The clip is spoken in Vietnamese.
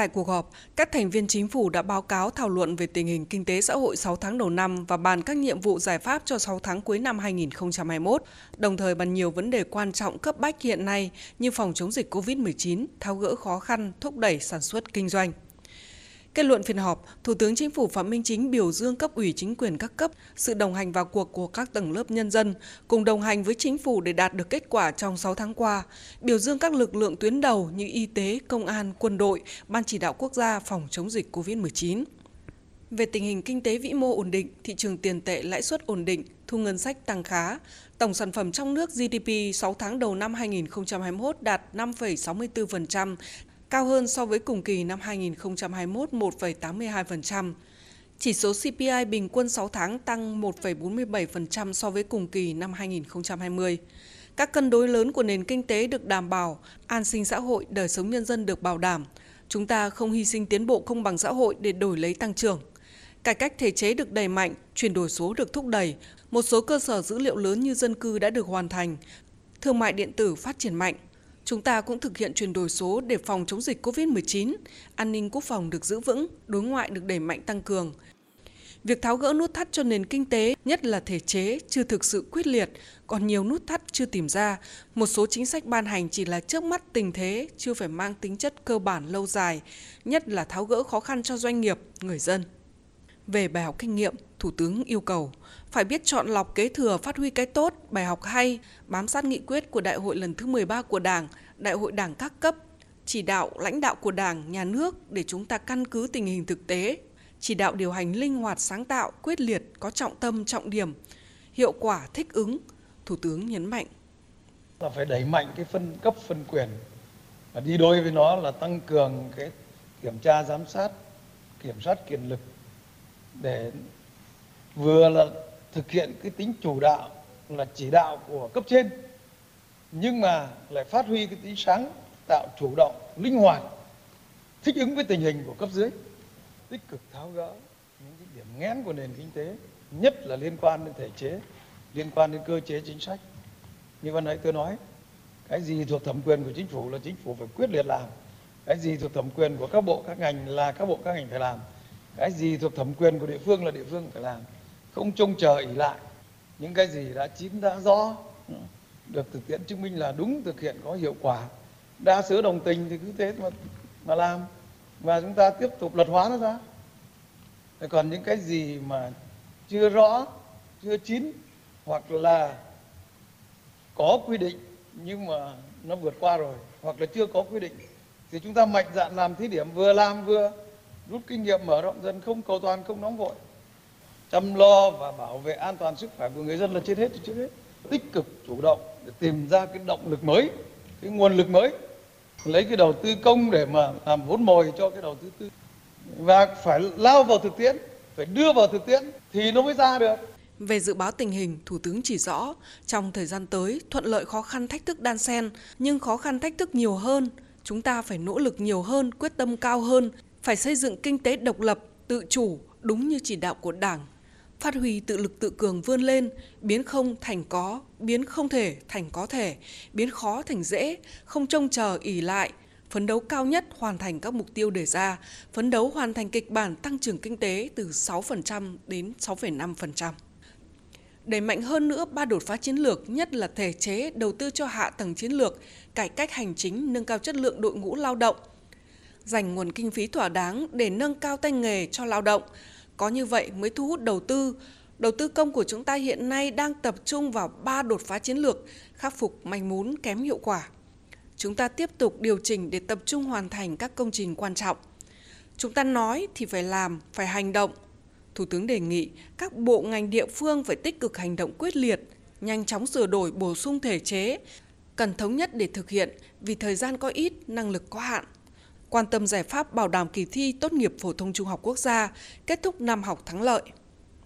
Tại cuộc họp, các thành viên chính phủ đã báo cáo thảo luận về tình hình kinh tế xã hội 6 tháng đầu năm và bàn các nhiệm vụ giải pháp cho 6 tháng cuối năm 2021, đồng thời bàn nhiều vấn đề quan trọng cấp bách hiện nay như phòng chống dịch COVID-19, tháo gỡ khó khăn, thúc đẩy sản xuất kinh doanh. Kết luận phiên họp, Thủ tướng Chính phủ Phạm Minh Chính biểu dương cấp ủy chính quyền các cấp, sự đồng hành vào cuộc của các tầng lớp nhân dân, cùng đồng hành với chính phủ để đạt được kết quả trong 6 tháng qua, biểu dương các lực lượng tuyến đầu như y tế, công an, quân đội, Ban chỉ đạo quốc gia phòng chống dịch COVID-19. Về tình hình kinh tế vĩ mô ổn định, thị trường tiền tệ lãi suất ổn định, thu ngân sách tăng khá, tổng sản phẩm trong nước GDP 6 tháng đầu năm 2021 đạt 5,64%, cao hơn so với cùng kỳ năm 2021 1,82%. Chỉ số CPI bình quân 6 tháng tăng 1,47% so với cùng kỳ năm 2020. Các cân đối lớn của nền kinh tế được đảm bảo, an sinh xã hội, đời sống nhân dân được bảo đảm. Chúng ta không hy sinh tiến bộ công bằng xã hội để đổi lấy tăng trưởng. Cải cách thể chế được đẩy mạnh, chuyển đổi số được thúc đẩy, một số cơ sở dữ liệu lớn như dân cư đã được hoàn thành, thương mại điện tử phát triển mạnh. Chúng ta cũng thực hiện chuyển đổi số để phòng chống dịch COVID-19, an ninh quốc phòng được giữ vững, đối ngoại được đẩy mạnh tăng cường. Việc tháo gỡ nút thắt cho nền kinh tế, nhất là thể chế, chưa thực sự quyết liệt, còn nhiều nút thắt chưa tìm ra. Một số chính sách ban hành chỉ là trước mắt tình thế, chưa phải mang tính chất cơ bản lâu dài, nhất là tháo gỡ khó khăn cho doanh nghiệp, người dân. Về bài học kinh nghiệm, Thủ tướng yêu cầu phải biết chọn lọc kế thừa phát huy cái tốt, bài học hay, bám sát nghị quyết của Đại hội lần thứ 13 của Đảng, Đại hội Đảng các cấp, chỉ đạo lãnh đạo của Đảng, Nhà nước để chúng ta căn cứ tình hình thực tế, chỉ đạo điều hành linh hoạt sáng tạo, quyết liệt, có trọng tâm, trọng điểm, hiệu quả thích ứng, Thủ tướng nhấn mạnh. Là phải đẩy mạnh cái phân cấp phân quyền và đi đôi với nó là tăng cường cái kiểm tra giám sát, kiểm soát quyền lực để vừa là thực hiện cái tính chủ đạo, là chỉ đạo của cấp trên, nhưng mà lại phát huy cái tính sáng tạo chủ động, linh hoạt, thích ứng với tình hình của cấp dưới, tích cực tháo gỡ những cái điểm nghẽn của nền kinh tế, nhất là liên quan đến thể chế, liên quan đến cơ chế chính sách. Như vừa nãy tôi nói, cái gì thuộc thẩm quyền của chính phủ là chính phủ phải quyết liệt làm, cái gì thuộc thẩm quyền của các bộ, các ngành là các bộ, các ngành phải làm cái gì thuộc thẩm quyền của địa phương là địa phương phải làm. Không trông chờ ỉ lại. Những cái gì đã chín, đã rõ ừ, được thực tiễn chứng minh là đúng, thực hiện, có hiệu quả. Đa số đồng tình thì cứ thế mà mà làm. Và chúng ta tiếp tục luật hóa nó ra. Còn những cái gì mà chưa rõ, chưa chín, hoặc là có quy định nhưng mà nó vượt qua rồi, hoặc là chưa có quy định, thì chúng ta mạnh dạn làm thí điểm, vừa làm vừa rút kinh nghiệm mở rộng dần không cầu toàn không nóng vội. Chăm lo và bảo vệ an toàn sức khỏe của người dân là trên hết trước hết. Tích cực chủ động để tìm ra cái động lực mới cái nguồn lực mới. Lấy cái đầu tư công để mà làm vốn mồi cho cái đầu tư tư. Và phải lao vào thực tiễn phải đưa vào thực tiễn thì nó mới ra được. Về dự báo tình hình, Thủ tướng chỉ rõ, trong thời gian tới, thuận lợi khó khăn thách thức đan xen, nhưng khó khăn thách thức nhiều hơn. Chúng ta phải nỗ lực nhiều hơn, quyết tâm cao hơn, phải xây dựng kinh tế độc lập, tự chủ, đúng như chỉ đạo của Đảng, phát huy tự lực tự cường vươn lên, biến không thành có, biến không thể thành có thể, biến khó thành dễ, không trông chờ ỉ lại, phấn đấu cao nhất hoàn thành các mục tiêu đề ra, phấn đấu hoàn thành kịch bản tăng trưởng kinh tế từ 6% đến 6,5%. Đẩy mạnh hơn nữa ba đột phá chiến lược, nhất là thể chế, đầu tư cho hạ tầng chiến lược, cải cách hành chính, nâng cao chất lượng đội ngũ lao động, dành nguồn kinh phí thỏa đáng để nâng cao tay nghề cho lao động, có như vậy mới thu hút đầu tư. Đầu tư công của chúng ta hiện nay đang tập trung vào ba đột phá chiến lược, khắc phục manh mún kém hiệu quả. Chúng ta tiếp tục điều chỉnh để tập trung hoàn thành các công trình quan trọng. Chúng ta nói thì phải làm, phải hành động. Thủ tướng đề nghị các bộ ngành địa phương phải tích cực hành động quyết liệt, nhanh chóng sửa đổi bổ sung thể chế, cần thống nhất để thực hiện vì thời gian có ít, năng lực có hạn quan tâm giải pháp bảo đảm kỳ thi tốt nghiệp phổ thông trung học quốc gia, kết thúc năm học thắng lợi.